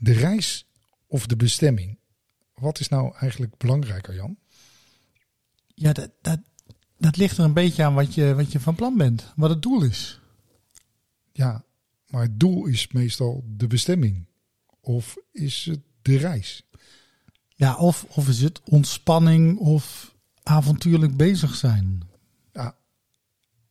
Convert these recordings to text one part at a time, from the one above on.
de reis of de bestemming? Wat is nou eigenlijk belangrijker, Jan? Ja, dat, dat, dat ligt er een beetje aan wat je, wat je van plan bent. Wat het doel is. Ja, maar het doel is meestal de bestemming. Of is het de reis? Ja, of, of is het ontspanning of avontuurlijk bezig zijn? Ja,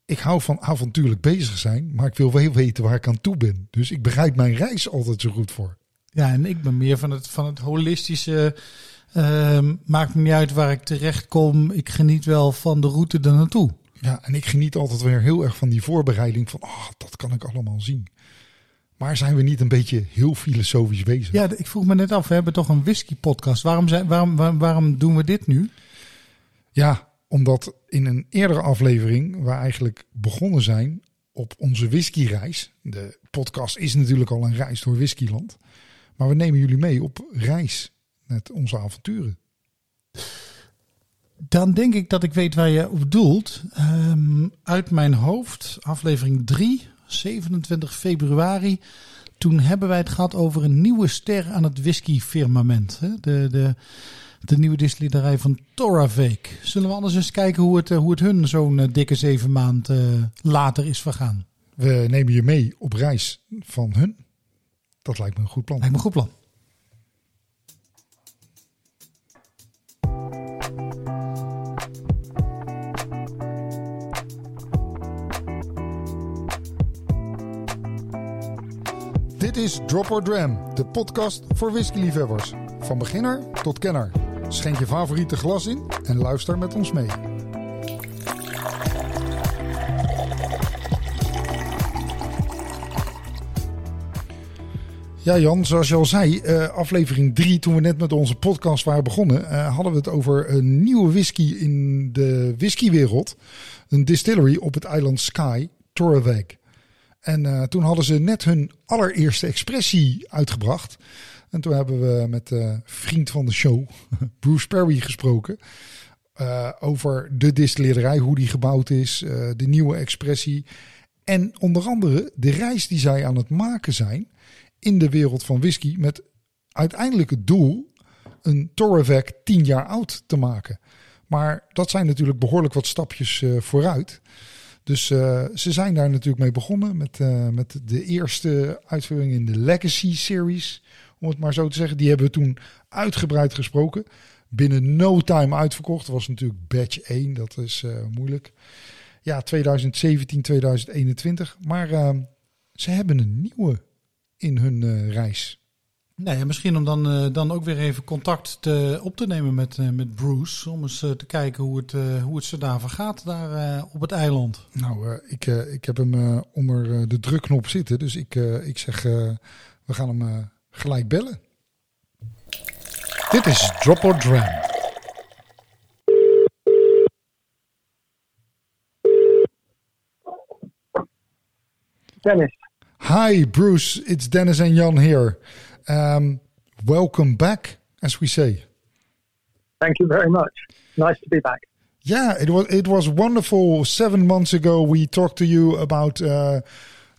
ik hou van avontuurlijk bezig zijn, maar ik wil wel weten waar ik aan toe ben. Dus ik bereid mijn reis altijd zo goed voor. Ja, en ik ben meer van het, van het holistische. Uh, maakt me niet uit waar ik terecht kom. Ik geniet wel van de route er naartoe. Ja, en ik geniet altijd weer heel erg van die voorbereiding van, oh, dat kan ik allemaal zien. Maar zijn we niet een beetje heel filosofisch bezig? Ja, ik vroeg me net af, we hebben toch een whisky podcast. Waarom, zijn, waarom, waarom, waarom doen we dit nu? Ja, omdat in een eerdere aflevering, waar eigenlijk begonnen zijn op onze whiskyreis. De podcast is natuurlijk al een reis door whiskyland. Maar we nemen jullie mee op reis met onze avonturen. Dan denk ik dat ik weet waar je op doelt. Um, uit mijn hoofd, aflevering 3, 27 februari. Toen hebben wij het gehad over een nieuwe ster aan het whiskyfirmament. De, de, de nieuwe distillerij van Toravake. Zullen we anders eens kijken hoe het, hoe het hun zo'n dikke zeven maand later is vergaan? We nemen je mee op reis van hun. Dat lijkt me een goed plan. Lijkt me een goed plan. Dit is Drop or Dram, de podcast voor whiskyliefhebbers. Van beginner tot kenner. Schenk je favoriete glas in en luister met ons mee. Ja, Jan, zoals je al zei, uh, aflevering 3, toen we net met onze podcast waren begonnen, uh, hadden we het over een nieuwe whisky in de whiskywereld. Een distillery op het eiland Skye, Torreveg. En uh, toen hadden ze net hun allereerste expressie uitgebracht. En toen hebben we met vriend van de show, Bruce Perry, gesproken. over de distillerij, hoe die gebouwd is, de nieuwe expressie. En onder andere de reis die zij aan het maken zijn in de wereld van whisky met uiteindelijk het doel een Torrevec 10 jaar oud te maken. Maar dat zijn natuurlijk behoorlijk wat stapjes uh, vooruit. Dus uh, ze zijn daar natuurlijk mee begonnen met, uh, met de eerste uitvoering in de Legacy Series, om het maar zo te zeggen. Die hebben we toen uitgebreid gesproken. Binnen no time uitverkocht. Dat was natuurlijk batch 1, dat is moeilijk. Ja, 2017, 2021. Maar ze hebben een nieuwe in hun uh, reis. Nee, ja, misschien om dan, uh, dan ook weer even contact te, op te nemen met, uh, met Bruce. Om eens te kijken hoe het, hoe het ze daar gaat daar op het eiland. Nou, ik, ik heb hem onder de drukknop zitten. Dus ik, ik zeg, we gaan hem gelijk bellen. Dit is Drop or Dram. Dennis. Hi, Bruce. It's Dennis and Jan here. Um, welcome back, as we say. Thank you very much. Nice to be back. Yeah, it was it was wonderful. Seven months ago, we talked to you about uh,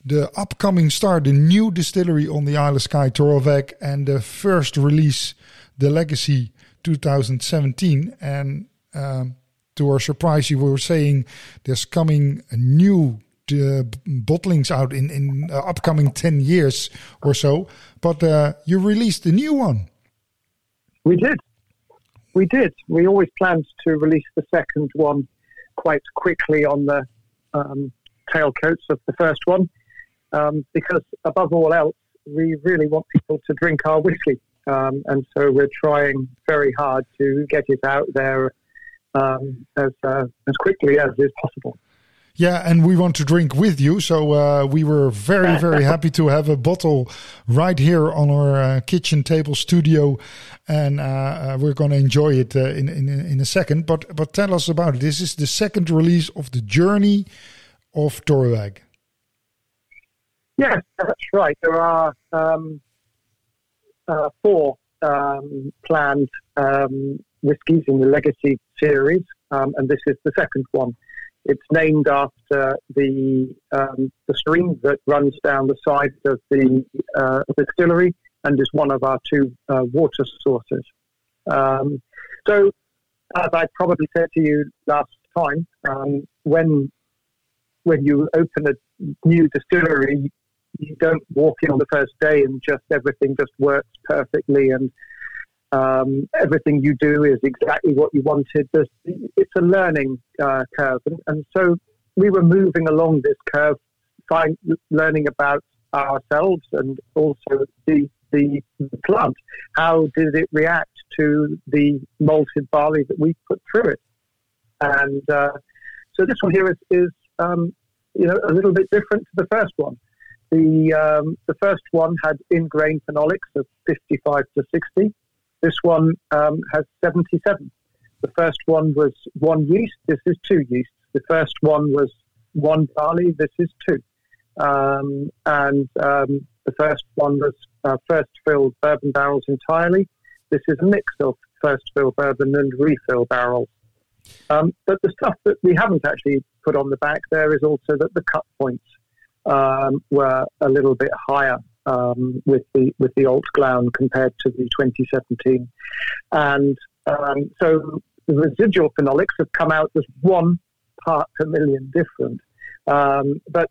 the upcoming start, the new distillery on the Isle of Skye, Torabhaig, and the first release, the Legacy 2017. And um, to our surprise, you were saying there's coming a new bottlings out in in uh, upcoming 10 years or so. But uh, you released a new one. We did. We did. We always planned to release the second one quite quickly on the um, tailcoats of the first one um, because above all else we really want people to drink our whiskey. Um, and so we're trying very hard to get it out there um, as uh, as quickly as is possible yeah, and we want to drink with you. So uh, we were very, very happy to have a bottle right here on our uh, kitchen table studio, and uh, uh we're going to enjoy it uh, in, in in a second. But but tell us about it. This is the second release of the journey of Torabhaig. Yes, that's right. There are um, uh, four um, planned um, whiskies in the Legacy series, um, and this is the second one. It's named after the um, the stream that runs down the side of the, uh, distillery, and is one of our two uh, water sources. Um, so, as I probably said to you last time, um, when when you open a new distillery, you don't walk in on the first day and just everything just works perfectly and um, everything you do is exactly what you wanted. There's, it's a learning uh, curve, and, and, so we were moving along this curve, find, learning about ourselves and also the, the plant. How did it react to the malted barley that we put through it? And uh, so this one here is, is um, you know a little bit different to the first one. The um, the first one had in grain phenolics of 55 to 60. This one um, has 77. The first one was one yeast. This is two yeasts. The first one was one barley. This is two. Um, and um, the first one was uh, first filled bourbon barrels entirely. This is a mix of first fill bourbon and refill barrels. Um, but the stuff that we haven't actually put on the back there is also that the cut points um, were a little bit higher um, with the with the Allt Gleann compared to the 2017, and um, so the residual phenolics have come out as one part per million different, um, but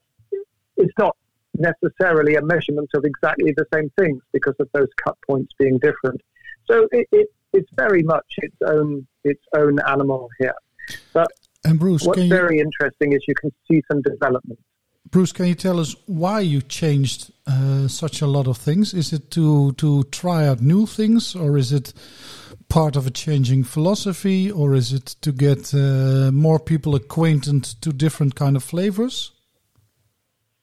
it's not necessarily a measurement of exactly the same things because of those cut points being different. So it, it, it's very much its own its own animal here. But and Bruce, what's very interesting is you can see some development. Bruce, can you tell us why you changed uh, such a lot of things? Is it to to try out new things, or is it part of a changing philosophy, or is it to get uh, more people acquainted to different kind of flavors?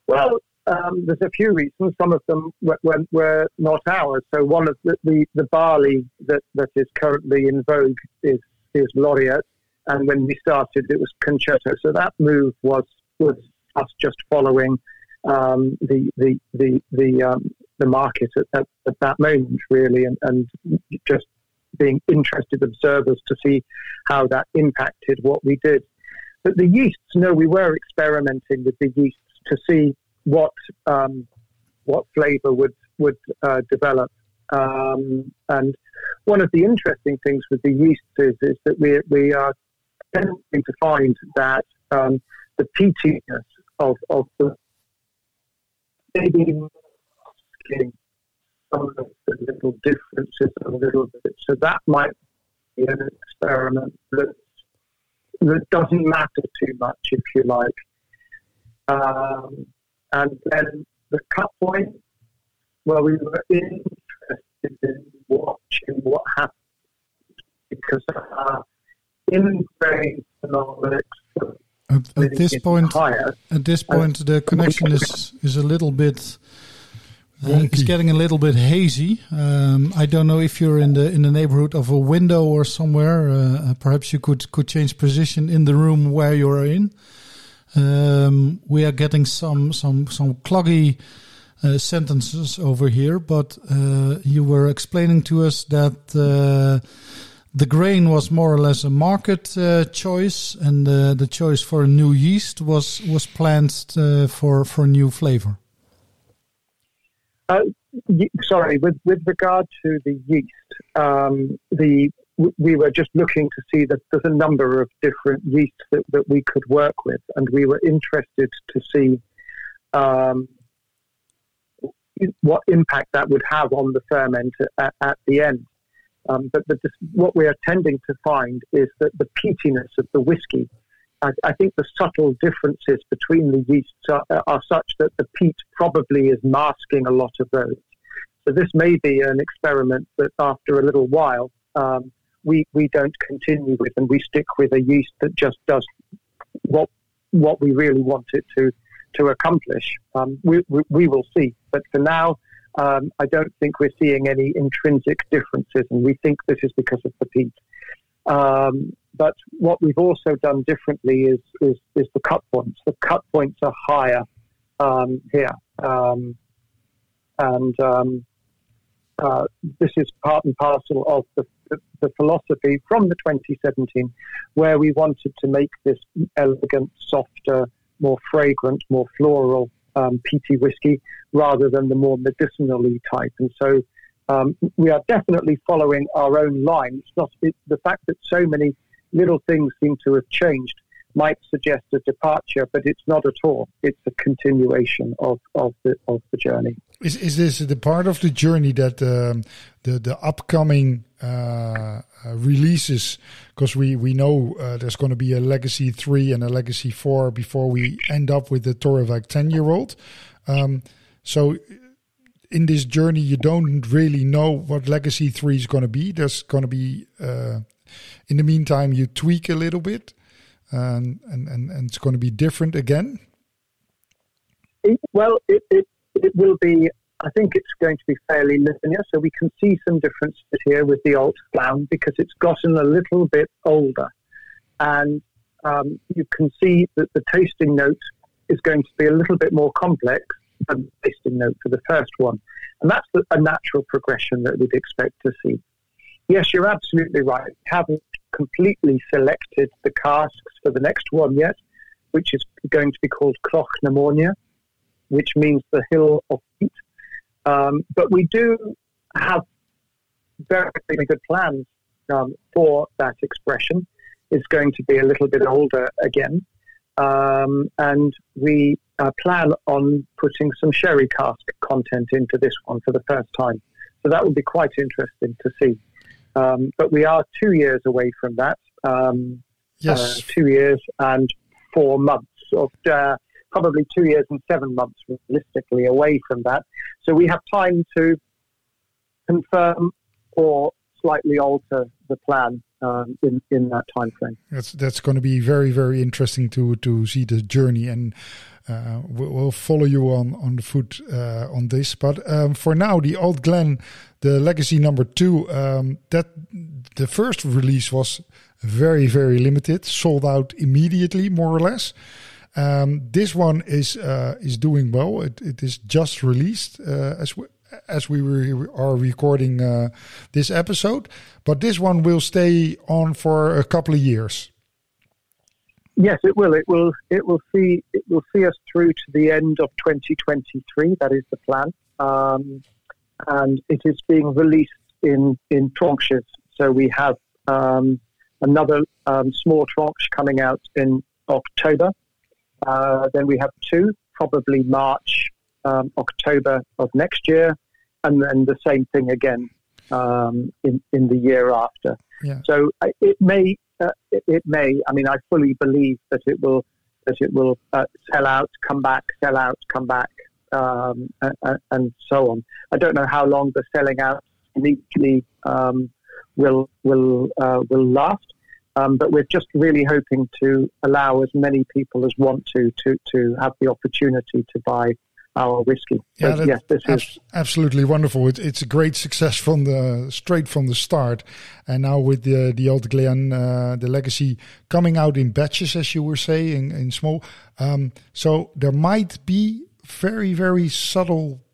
Well, um, there's a few reasons. Some of them were, were, were not ours. So one of the, the, the, barley that, that is currently in vogue is is Laureate, and when we started, it was Concerto. So that move was was us just following um, the the the the, um, the market at, at, at, that moment, really, and, and just being interested observers to see how that impacted what we did. But the yeasts, no, we were experimenting with the yeasts to see what um, what flavour would would uh, develop. Um, and one of the interesting things with the yeasts is, is that we we are tending to find that um, the peatiness of, of the maybe some of the little differences a little bit. So that might be an experiment that that doesn't matter too much, if you like. Um, and then the cut point, well, we were interested in watching what happened because our in-grain phenolics at, at this point, at this point, the connection is is a little bit. Uh, it's getting a little bit hazy. Um, I don't know if you're in the in the neighborhood of a window or somewhere. Uh, perhaps you could could change position in the room where you're in. Um, we are getting some some some cloggy uh, sentences over here, but uh, you were explaining to us that uh, the grain was more or less a market uh, choice, and uh, the choice for a new yeast was was planned uh, for for new flavor. Uh, sorry, with with regard to the yeast, um, the we were just looking to see that there's a number of different yeasts that, that we could work with, and we were interested to see um, what impact that would have on the ferment at, at the end. Um, but the, what we are tending to find is that the peatiness of the whiskey, I, I think the subtle differences between the yeasts are, are, such that the peat probably is masking a lot of those. So this may be an experiment that after a little while um, we, we don't continue with and we stick with a yeast that just does what what we really want it to to accomplish. Um, we, we, we will see. But for now, um, I don't think we're seeing any intrinsic differences, and we think this is because of the peat. Um, but what we've also done differently is, is, is the cut points. The cut points are higher um, here, um, and um, uh, this is part and parcel of the, the, the, philosophy from the 2017, where we wanted to make this elegant, softer, more fragrant, more floral um, peaty whiskey rather than the more medicinally type. And so Um, we are definitely following our own line. It's not it, the fact that so many little things seem to have changed might suggest a departure, but it's not at all. It's a continuation of, of the of the journey. Is is this the part of the journey that um, the the upcoming uh, uh, releases? Because we we know uh, there's going to be a Legacy three and a Legacy four before we end up with the Torabhaig ten year old. Um, so in this journey, you don't really know what Legacy three is going to be. There's going to be uh, in the meantime you tweak a little bit and and and, and it's going to be different again? Well, it, it it will be. I think it's going to be fairly linear, so we can see some differences here with the Allt Gleann because it's gotten a little bit older, and um, you can see that the tasting note is going to be a little bit more complex than the tasting note for the first one, and that's a natural progression that we'd expect to see. Yes, you're absolutely right. We haven't completely selected the casks for the next one yet, which is going to be called Cloch Pneumonia, which means the hill of heat. Um, but we do have very, very good plans um, for that expression. It's going to be a little bit older again. Um, and we uh, plan on putting some sherry cask content into this one for the first time. So that would be quite interesting to see. Um, but we are two years away from that. Um, yes. Uh, two years and four months, or uh, probably two years and seven months realistically away from that. So we have time to confirm or slightly alter the plan um, in in that time frame. That's that's going to be very very interesting to to see the journey, and uh, we'll follow you on on the foot uh, on this. But um, for now, the Allt Gleann, the Legacy number two, um, that the first release was very very limited, sold out immediately, more or less. Um, this one is uh, is doing well. It, it is just released uh, as we, as we re- are recording uh, this episode, but this one will stay on for a couple of years. Yes, it will. It will. It will see. It will see us through to the end of 2023. That is the plan, um, and it is being released in in tranches. So we have um, another um, small tranche coming out in October. Uh, then we have two, probably March, um, October of next year, and then the same thing again um, in in the year after. Yeah. So uh, it may uh, it, it, may. I mean, I fully believe that it will that it will uh, sell out, come back, sell out, come back, um, and, and, so on. I don't know how long the selling out uniquely um, will will uh, will last. Um, but we're just really hoping to allow as many people as want to to to have the opportunity to buy our whiskey. Yeah, that, yes, this ab- is absolutely wonderful. It, it's a great success from the straight from the start, and now with the the Allt Gleann, uh, the legacy coming out in batches, as you were saying, in, in small. Um, so there might be very very subtle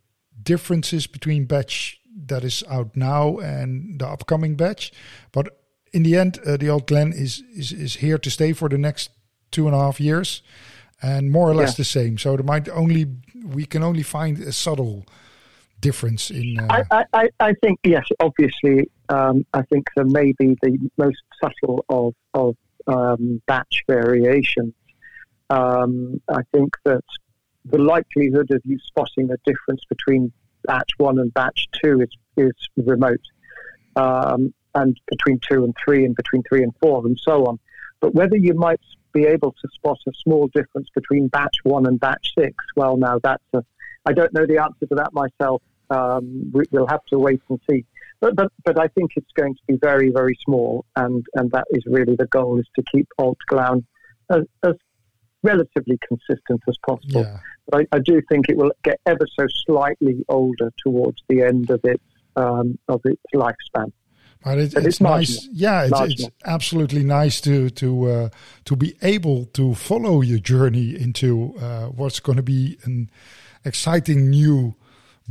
differences between batch that is out now and the upcoming batch, but in the end, uh, the Allt Gleann is, is is here to stay for the next two and a half years and more or less yeah. the same. So there might only we can only find a subtle difference in. Uh, I, I, I think yes, obviously, um, I think there may be the most subtle of of um, batch variations. Um, I think that the likelihood of you spotting a difference between batch one and batch two is is remote, um, and between two and three, and between three and four, and so on. But whether you might be able to spot a small difference between batch one and batch six? Well, now that's a, I don't know the answer to that myself. Um, we, will have to wait and see. But, but, but I think it's going to be very, very small, and, and that is really the goal: is to keep Allt Gleann as, as relatively consistent as possible. Yeah. But I, I, do think it will get ever so slightly older towards the end of its um, of its lifespan. But it, it's, it's nice. Yeah, it's, it's, absolutely nice to to uh, to be able to follow your journey into uh, what's going to be an exciting new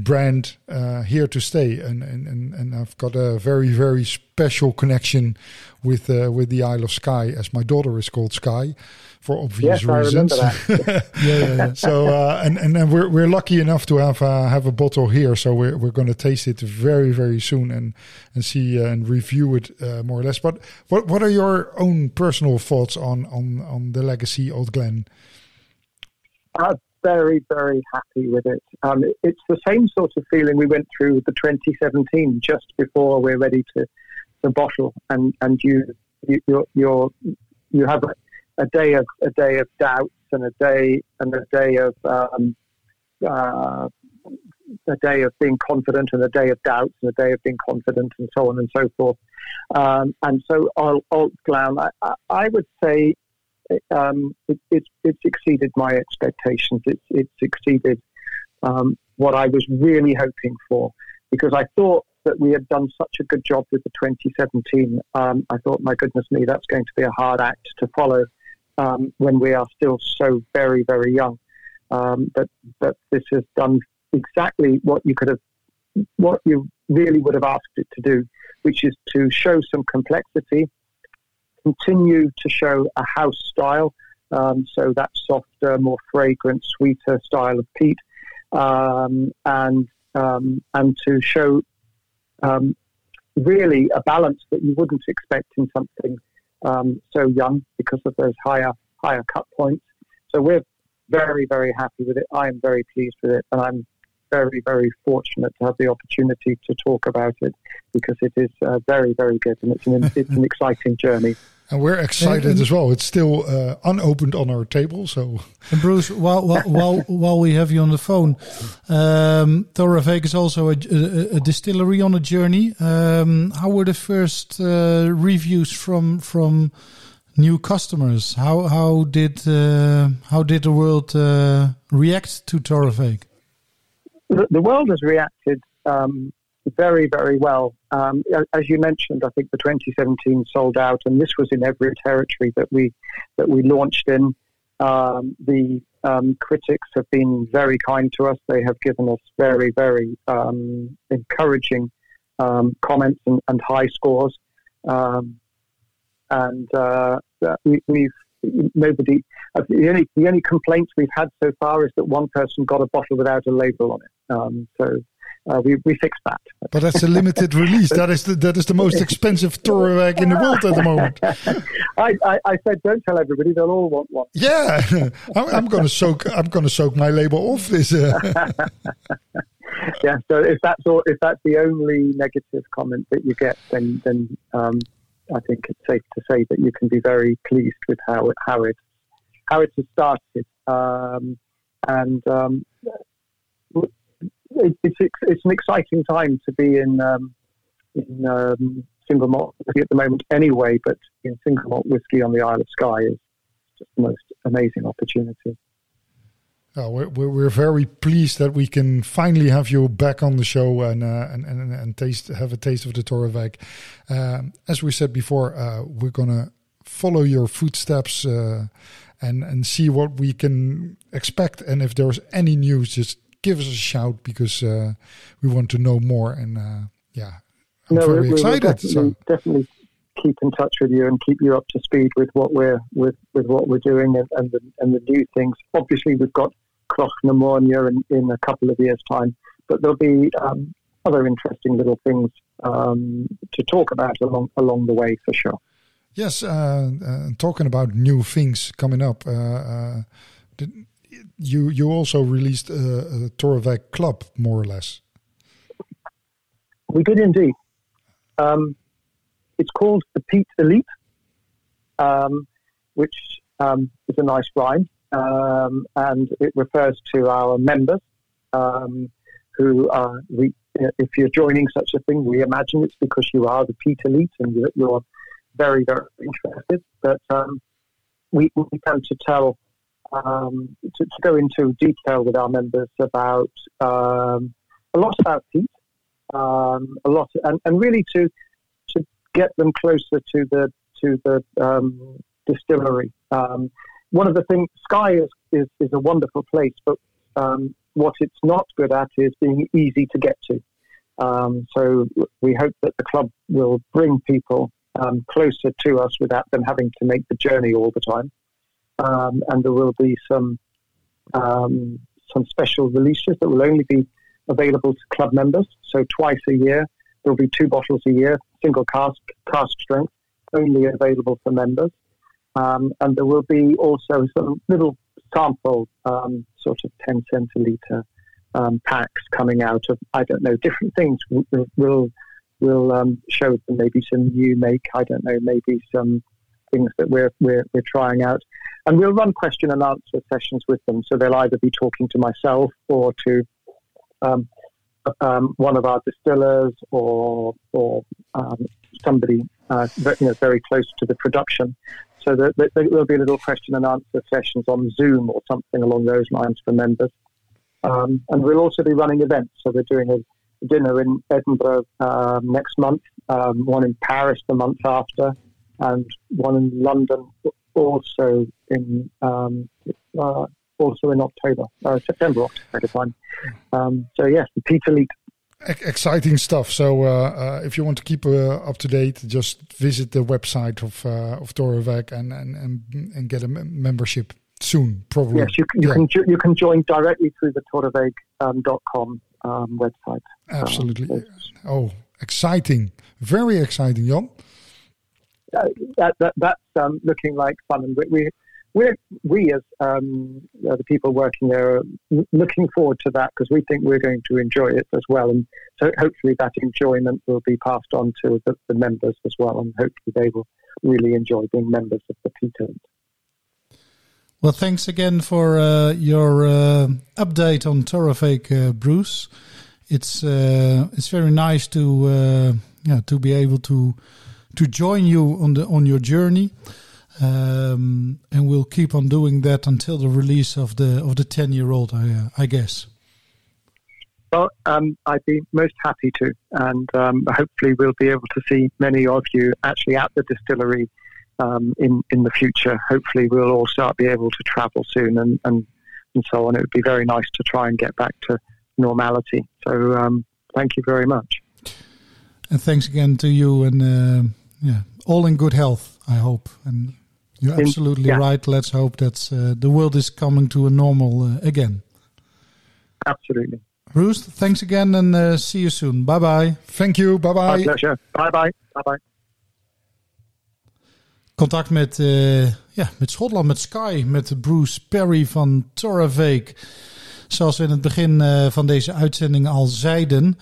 brand uh, here to stay, and, and and and I've got a very very special connection with uh, with the Isle of Skye, as my daughter is called Skye, for obvious yes, reasons. I remember that. yeah, yeah, yeah. So uh, and and then we're we're lucky enough to have uh, have a bottle here, so we're we're going to taste it very very soon and and see uh, and review it uh, more or less. But what what are your own personal thoughts on on on the legacy Allt Gleann? Very very happy with it. Um, it's the same sort of feeling we went through with the 2017 just before we're ready to to bottle, and and you you you're, you're you have a, a day of a day of doubts and a day and a day of um, uh, a day of being confident and a day of doubts and a day of being confident and so on and so forth. Um, and so Allt, Gleann, I, I would say um, it, it, it's exceeded my expectations. It's, exceeded um, what I was really hoping for because I thought that we had done such a good job with the 2017. Um, I thought, my goodness me, that's going to be a hard act to follow um, when we are still so very, very young. Um, but but this has done exactly what you could have, what you really would have asked it to do, which is to show some complexity, continue to show a house style, um, so that softer, more fragrant, sweeter style of peat, um, and um, and to show um, really a balance that you wouldn't expect in something um, so young because of those higher higher cut points. So we're very very happy with it. I am very pleased with it, and I'm very very fortunate to have the opportunity to talk about it because it is uh, very very good and it's an it's an exciting journey. And we're excited as well. It's still uh, unopened on our table, so And Bruce, while while while, while we have you on the phone, um, Torabhaig is also a, a, a distillery on a journey. Um, how were the first uh, reviews from from new customers? How how did uh, how did the world uh, react to Torabhaig? The, world has reacted um, very, very well. Um, as you mentioned, I think the 2017 sold out, and this was in every territory that we that we launched in. Um, the um, critics have been very kind to us. They have given us very, very um, encouraging um, comments and, and high scores. And uh, we, we've nobody. uh, The only the only complaints we've had so far is that one person got a bottle without a label on it. Um, so uh, we we fixed that. but that's a limited release. That is the, that is the most expensive Torabhaig in the world at the moment. I, I, I said don't tell everybody; they'll all want one. Yeah, I'm, I'm going to soak. I'm going to soak my label off this. Uh, Yeah. So if that's all, if that's the only negative comment that you get, then then um, I think it's safe to say that you can be very pleased with how it how it how it has started. Um, and um, it, it's it's an exciting time to be in um, in um, single malt whiskey at the moment, anyway. But in single malt whiskey on the Isle of Skye is just the most amazing opportunity. Oh, we're, we're we're very pleased that we can finally have you back on the show and uh, and, and and taste have a taste of the Torabhaig. Um, as we said before, uh, we're gonna follow your footsteps uh, and and see what we can expect. And if there's any news, just give us a shout because uh, we want to know more. And uh, yeah, I'm no, very we, we will excited. definitely, So definitely keep in touch with you and keep you up to speed with what we're with, with what we're doing and, and the and the new things. Obviously, we've got Cloch pneumonia in, in a couple of years' time, but there'll be um, other interesting little things um, to talk about along along the way for sure. Yes, uh, uh, talking about new things coming up. Uh, uh, did, you you also released a, a Club, more or less. We did indeed. Um, it's called the Peat Elite, um, which um, is a nice rhyme, um, and it refers to our members um, who are. We, if you're joining such a thing, we imagine it's because you are the Peat Elite and you're, you're very, very interested. But um, we, we tend to tell, um, to, to go into detail with our members about a lot about peat a lot, and, and really to get them closer to the to the um, distillery. Um, one of the things, Skye is, is, is a wonderful place, but um, what it's not good at is being easy to get to. Um, so we hope that the club will bring people um, closer to us without them having to make the journey all the time. Um, and there will be some some special releases that will only be available to club members. So twice a year, there'll be two bottles a year, single cask, cask strength, only available for members. Um, and there will be also some little sample, um, sort of 10 centiliter um, packs coming out of, I don't know, different things. We'll, we'll, we'll um, show them maybe some new make, I don't know, maybe some things that we're, we're, we're trying out. And we'll run question and answer sessions with them. So they'll either be talking to myself or to um, um, one of our distillers or, or um, somebody uh, you know, very close to the production. So there, will be a little question and answer sessions on Zoom or something along those lines for members. Um, and we'll also be running events. So we're doing a dinner in Edinburgh um, next month, um, one in Paris the month after, and one in London also in um, uh, also in October, uh, September, October time. Um, so yes, the Peat Elite exciting stuff. So uh, uh, if you want to keep uh, up to date, just visit the website of uh, of Torabhaig and, and and and get a membership soon. Probably. Yes, you, you yeah. can you can join directly through the torabhaig.com um, um, website. Absolutely. oh, exciting! Very exciting, Jan. Uh, that, that that's um, looking like fun, and we, we we're, we as um, the people working there are looking forward to that because we think we're going to enjoy it as well. And so hopefully that enjoyment will be passed on to the, the members as well. And hopefully they will really enjoy being members of the Peter. Well, thanks again for uh, your uh, update on Torabhaig, uh, Bruce. It's uh, it's very nice to uh, yeah to be able to to join you on the on your journey. Um, and we'll keep on doing that until the release of the of the ten year old, I, uh, I guess. Well, um, I'd be most happy to, and um, hopefully we'll be able to see many of you actually at the distillery um, in in the future. Hopefully, we'll all start be able to travel soon, and, and and so on. It would be very nice to try and get back to normality. So, um, thank you very much. And thanks again to you, and uh, yeah, all in good health, I hope, and you're absolutely yeah. right. Let's hope that uh, the world is coming to a normal uh, again. Absolutely. Bruce, thanks again and uh, see you soon. Bye bye. Thank you. Bye bye. My pleasure. Bye bye. Bye bye. Contact met, uh, ja, met Schotland, met Sky, met Bruce Perry van Torravake. Zoals we in het begin uh, van deze uitzending al zeiden.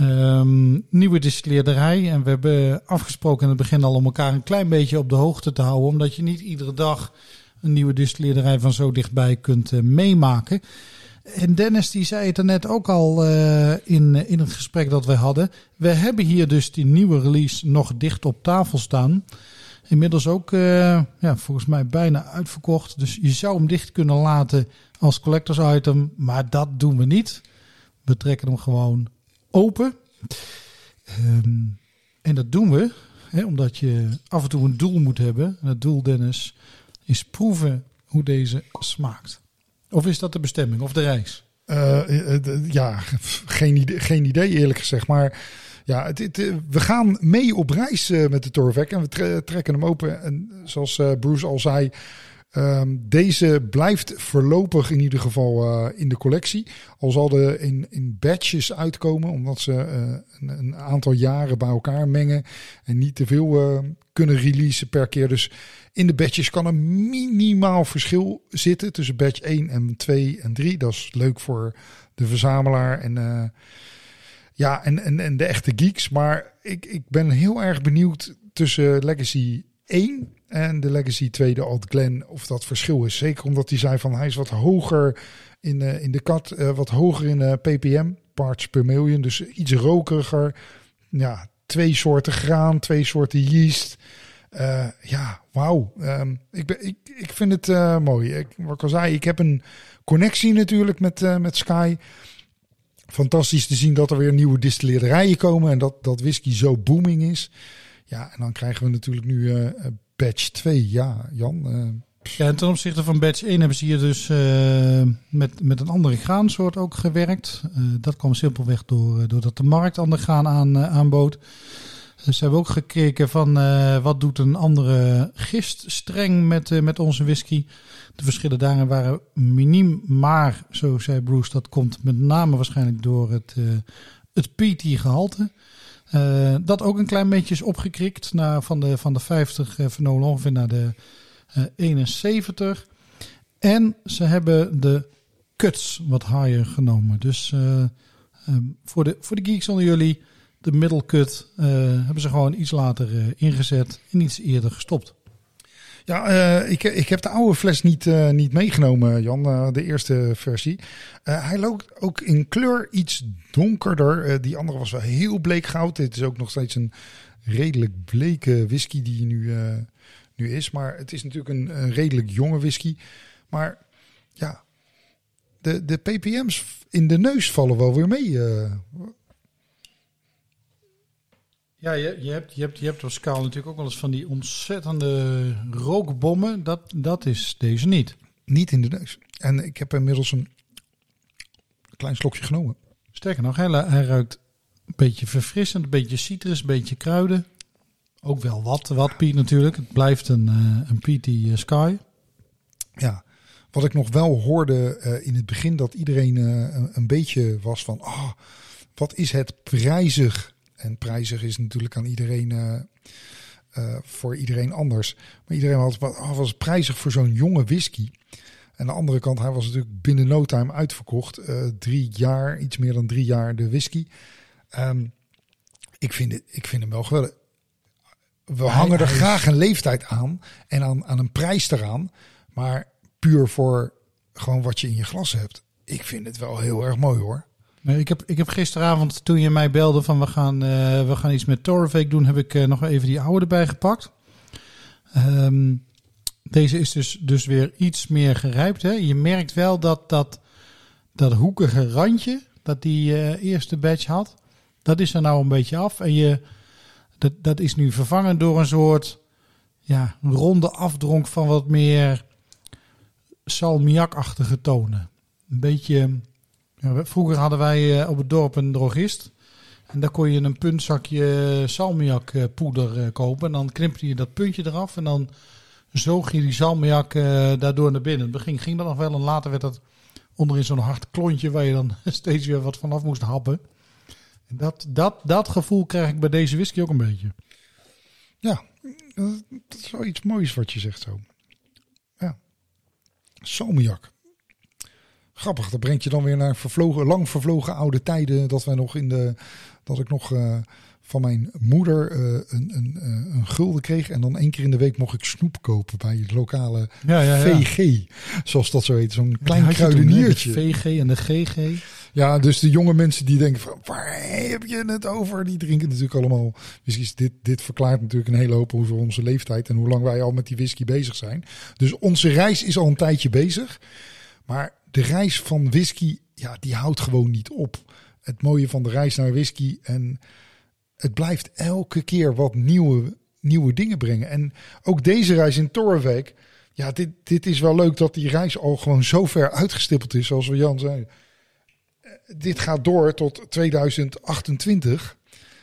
Um, nieuwe distilleerderij. En we hebben afgesproken in het begin al om elkaar een klein beetje op de hoogte te houden. Omdat je niet iedere dag een nieuwe distilleerderij van zo dichtbij kunt uh, meemaken. En Dennis die zei het er net ook al uh, in, in het gesprek dat we hadden. We hebben hier dus die nieuwe release nog dicht op tafel staan. Inmiddels ook ja, volgens mij bijna uitverkocht. Dus je zou hem dicht kunnen laten als collectors item. Maar dat doen we niet. We trekken hem gewoon open. Ehm, en dat doen we hè, omdat je af en toe een doel moet hebben. En het doel, Dennis, is proeven hoe deze smaakt. Of is dat de bestemming of de reis? Uh, ja, geen idee, geen idee eerlijk gezegd. Maar ja, het, we gaan mee op reis met de Torvec en we trekken hem open. En zoals Bruce al zei, Ehm, deze blijft voorlopig in ieder geval uh, in de collectie. Al zal er in, in batches uitkomen, omdat ze uh, een, een, aantal jaren bij elkaar mengen en niet te veel uh, kunnen releasen per keer. Dus in de batches kan een minimaal verschil zitten tussen batch 1 en 2 en 3. Dat is leuk voor de verzamelaar en, ja, en, en, en de echte geeks. Maar ik, ik ben heel erg benieuwd tussen Legacy 1 en de Legacy 2, de Alt Glen, of dat verschil is. Zeker omdat hij zei van hij is wat hoger in, uh, in de kat, uh, wat hoger in uh, ppm, parts per million. Dus iets rokeriger. Ja, twee soorten graan, twee soorten yeast. ja, wauw. Um, ik, ik, ik vind het mooi. Ik, wat ik al ik heb een connectie natuurlijk met, met Sky. Fantastisch te zien dat er weer nieuwe distilleerderijen komen en dat, dat whisky zo booming is. Ja, en dan krijgen we natuurlijk nu batch 2. Ja, Jan, uh, Ja, en ten opzichte van batch 1 hebben ze hier dus uh, met, met een andere graansoort ook gewerkt. Uh, dat kwam simpelweg door, doordat de markt andere graan aan, aanbood. Dus ze hebben ook gekeken van wat doet een andere giststreng met, met onze whisky. De verschillen daarin waren miniem, maar zo zei Bruce, dat komt met name waarschijnlijk door het, het peaty-gehalte. Uh, dat ook een klein beetje is opgekrikt naar, van, de, van de 50 uh, vernolen ongeveer naar de uh, 71. En ze hebben de cuts wat higher genomen. Dus um, voor, de, voor de geeks onder jullie, de middle cut hebben ze gewoon iets later ingezet en iets eerder gestopt. Ja, uh, ik, ik heb de oude fles niet, uh, niet meegenomen, Jan, uh, de eerste versie. hij loopt ook in kleur iets donkerder. die andere was wel heel bleek goud. Dit is ook nog steeds een redelijk bleke whisky die nu, nu is. Maar het is natuurlijk een, een, redelijk jonge whisky. Maar ja, de, de ppm's in de neus vallen wel weer mee. Ja, je, je, hebt, je, hebt, je hebt op schaal natuurlijk ook wel eens van die ontzettende rookbommen. Dat, dat is deze niet. Niet in de neus. En ik heb inmiddels een klein slokje genomen. Sterker nog, hij, hij ruikt een beetje verfrissend, een beetje citrus, een beetje kruiden. Ook wel wat, wat Piet natuurlijk. Het blijft een, uh, een Peaty Sky. Ja, wat ik nog wel hoorde uh, in het begin, dat iedereen uh, een, een, beetje was van, ah, wat is het prijzig en prijzig is natuurlijk aan iedereen, uh, uh, voor iedereen anders. Maar iedereen had, oh, was prijzig voor zo'n jonge whisky. En aan de andere kant, hij was natuurlijk binnen no time uitverkocht. Uh, drie jaar, iets meer dan drie jaar de whisky. Um, ik, vind het, ik vind hem wel geweldig. We hij, hangen er graag een leeftijd aan en aan, aan een prijs eraan. Maar puur voor gewoon wat je in je glas hebt. Ik vind het wel heel erg mooi hoor. Ik, heb, ik heb gisteravond, toen je mij belde van we gaan, uh, we gaan iets met Torvik doen, heb ik uh, nog even die oude erbij gepakt. Um, deze is dus, dus weer iets meer gerijpt. Hè? Je merkt wel dat dat, dat hoekige randje, dat die uh, eerste batch had, dat is er nou een beetje af. En je, dat, dat is nu vervangen door een soort ja, ronde afdronk van wat meer salmiakachtige tonen. Een beetje vroeger hadden wij uh, op het dorp een drogist. En daar kon je een puntzakje salmiakpoeder uh, kopen. En dan knipte je dat puntje eraf. En dan zoog je die salmiak daardoor naar binnen. In het begin ging dat nog wel. En later werd dat onderin zo'n hard klontje waar je dan steeds weer wat vanaf moest happen. En dat, dat, dat gevoel krijg ik bij deze whisky ook een beetje. Ja, dat is wel iets moois wat je zegt zo. Ja. Salmiak. Grappig, dat brengt je dan weer naar vervlogen, lang vervlogen oude tijden. Dat wij nog in de. Dat ik nog uh, van mijn moeder uh, een, een, uh, een gulden kreeg. En dan één keer in de week mocht ik snoep kopen bij het lokale ja, ja, ja. VG. Zoals dat zo heet. Zo'n klein kruideniertje. De VG en de GG. Ja, dus de jonge mensen die denken van waar heb je het over? Die drinken natuurlijk allemaal whiskies. Dit, dit verklaart natuurlijk een hele hoop over onze leeftijd en hoe lang wij al met die whisky bezig zijn. Dus onze reis is al een tijdje bezig. Maar de reis van whisky, ja, die houdt gewoon niet op. Het mooie van de reis naar whisky. En het blijft elke keer wat nieuwe, nieuwe dingen brengen. En ook deze reis in Torwijk. Ja, dit, dit is wel leuk dat die reis al gewoon zo ver uitgestippeld is, zoals we Jan zei. Eh, dit gaat door tot 2028.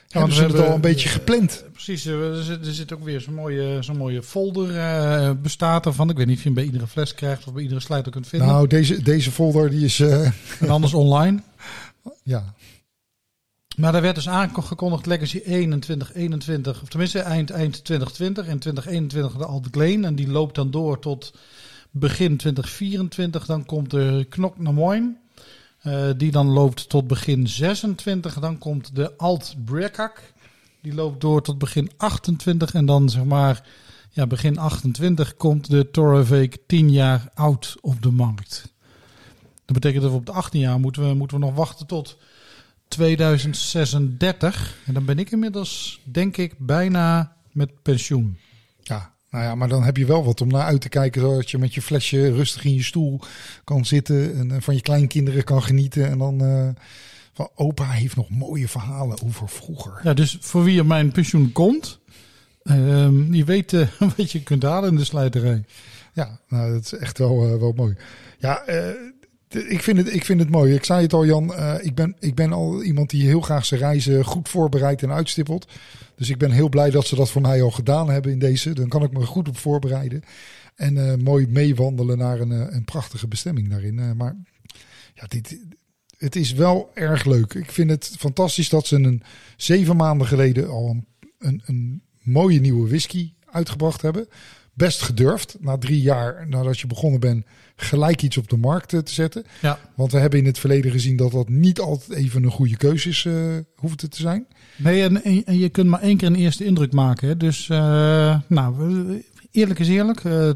Ja, hebben ze het al een beetje gepland. Precies, er zit, er zit ook weer zo'n mooie, zo'n mooie folder uh, bestaat ervan. Ik weet niet of je hem bij iedere fles krijgt of bij iedere sluiter kunt vinden. Nou, deze, deze folder die is... Uh... En anders online. Ja. Maar daar werd dus aangekondigd Legacy 21, 21, of tenminste eind, eind 2020 en 2021 de Alt Glen. En die loopt dan door tot begin 2024. Dan komt de Knok Namoin. Uh, die dan loopt tot begin 26. Dan komt de Alt Brekak. Die loopt door tot begin 28. En dan zeg maar, ja, begin 28 komt de Torreveek 10 jaar oud op de markt. Dat betekent dat we op de 18 jaar moeten we, moeten we nog wachten tot 2036. En dan ben ik inmiddels, denk ik, bijna met pensioen. Nou ja, maar dan heb je wel wat om naar uit te kijken. Zodat je met je flesje rustig in je stoel kan zitten. En eh, van je kleinkinderen kan genieten. En dan uh, van opa heeft nog mooie verhalen over vroeger. Ja, dus voor wie er mijn pensioen komt. Ehm, je weet eh, wat je kunt halen in de slijterij. Ja, nou, dat is echt wel, eh, wel mooi. Ja, eh, ik, vind het, ik vind het mooi. Ik zei het al, Jan. eh, ik, ben, ik ben al iemand die heel graag zijn reizen goed voorbereidt en uitstippelt. Dus ik ben heel blij dat ze dat voor mij al gedaan hebben in deze. Dan kan ik me goed op voorbereiden. En eh, mooi meewandelen naar een, eh, een prachtige bestemming daarin. Eh, maar ja, dit, het is wel erg leuk. Ik vind het fantastisch dat ze een zeven maanden geleden al een, een, een mooie nieuwe whisky uitgebracht hebben. Best gedurfd, na drie jaar nadat je begonnen bent, gelijk iets op de markt eh, te zetten. Ja. Want we hebben in het verleden gezien dat dat niet altijd even een goede keuze is, eh, hoeft het te zijn. Nee, en, en- je kunt maar één keer een eerste indruk maken. Hè? Dus, eh, nou, eerlijk is eerlijk. eh,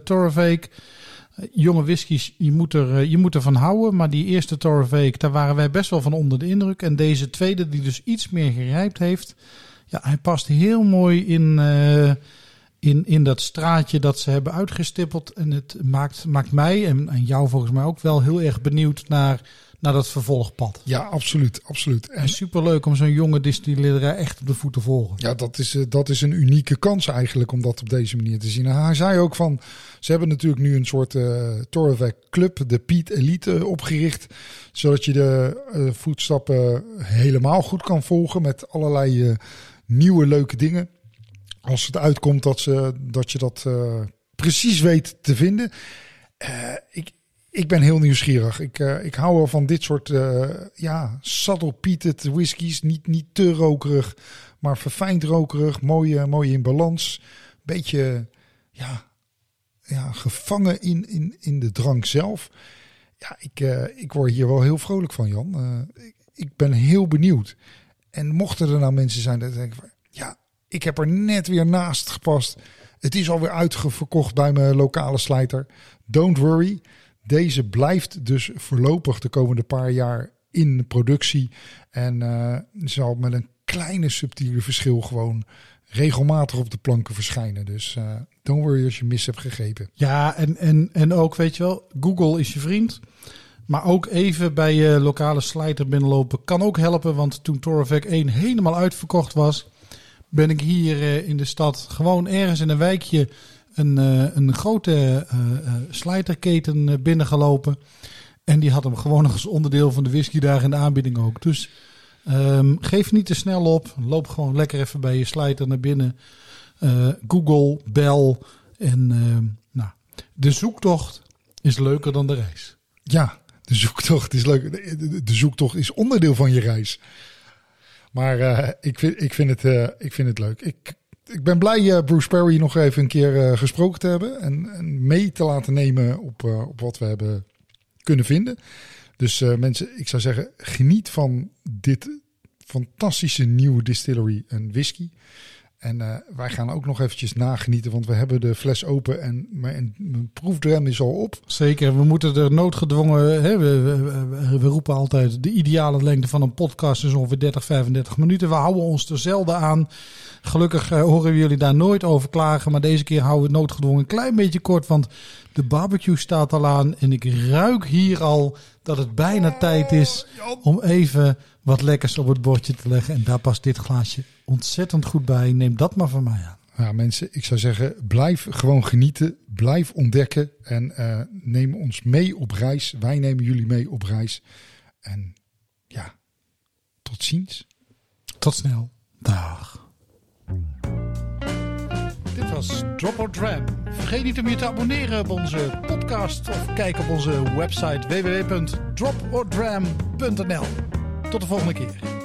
jonge whiskies, je moet, er, je moet ervan houden. Maar die eerste Torrevake, daar waren wij best wel van onder de indruk. En deze tweede, die dus iets meer gerijpt heeft. Ja, hij past heel mooi in, in, in dat straatje dat ze hebben uitgestippeld. En het maakt, maakt mij en, en jou volgens mij ook wel heel erg benieuwd naar, naar dat vervolgpad. Ja, absoluut, absoluut. En En superleuk om zo'n jonge distillerij echt op de voet te volgen. Ja, dat is, eh, dat is een unieke kans eigenlijk om dat op deze manier te zien. En hij zei ook van, ze hebben natuurlijk nu een soort Torrevec Club, de Piet Elite, opgericht. Zodat je de eh, voetstappen helemaal goed kan volgen met allerlei nieuwe leuke dingen. Als het uitkomt dat, ze, dat je dat eh, precies weet te vinden. Eh, ik, ik ben heel nieuwsgierig. Ik, eh, ik hou wel van dit soort ja, subtle peated whiskies. Niet, niet te rokerig, maar verfijnd rokerig. Mooi, mooi in balans. Beetje ja, ja, gevangen in, in, in de drank zelf. Ja, ik, ik word hier wel heel vrolijk van, Jan. Ik, ik ben heel benieuwd. En mochten er nou mensen zijn dat denken van... Ik heb er net weer naast gepast. Het is alweer uitverkocht bij mijn lokale slijter. Don't worry. Deze blijft dus voorlopig de komende paar jaar in productie. En eh, zal met een kleine subtiele verschil gewoon regelmatig op de planken verschijnen. Dus eh, don't worry als je mis hebt gegeten. Ja, en, en, en ook, weet je wel, Google is je vriend. Maar ook even bij je lokale slijter binnenlopen kan ook helpen. Want toen Torrevec 1 helemaal uitverkocht was, ben ik hier eh, in de stad gewoon ergens in een wijkje een, eh, een grote eh, slijterketen binnengelopen. En die had hem gewoon als onderdeel van de whisky daar in de aanbieding ook. Dus ehm, geef niet te snel op. Loop gewoon lekker even bij je slijter naar binnen. Google, bel. En ehm, nou, de zoektocht is leuker dan de reis. Ja, de zoektocht is leuk. De zoektocht is onderdeel van je reis. Maar eh, ik, vind, ik, vind het, eh, ik vind het leuk. Ik, ik ben blij eh, Bruce Perry nog even een keer gesproken te hebben. En, en mee te laten nemen op, op wat we hebben kunnen vinden. Dus mensen, ik zou zeggen, geniet van dit fantastische nieuwe distillery en whisky. En eh, wij gaan ook nog eventjes nagenieten, want we hebben de fles open en mijn, mijn proefdrem is al op. Zeker, we moeten er noodgedwongen. Hè, we, we, we- roepen altijd de ideale lengte van een podcast is ongeveer 30, 35 minuten. We houden ons er zelden aan. Gelukkig eh, horen we jullie daar nooit over klagen. Maar deze keer houden we het noodgedwongen een klein beetje kort. Want de barbecue staat al aan. En ik ruik hier al dat het bijna tijd is om even wat lekkers op het bordje te leggen. En daar past dit glaasje ontzettend goed bij. Neem dat maar van mij aan. Ja, mensen, ik zou zeggen, blijf gewoon genieten. Blijf ontdekken en eh, neem ons mee op reis. Wij nemen jullie mee op reis. En ja, tot ziens. Tot snel. Dag. Dit was Drop or Dram. Vergeet niet om je te abonneren op onze podcast of kijk op onze website www.dropordram.nl. Tot de volgende keer.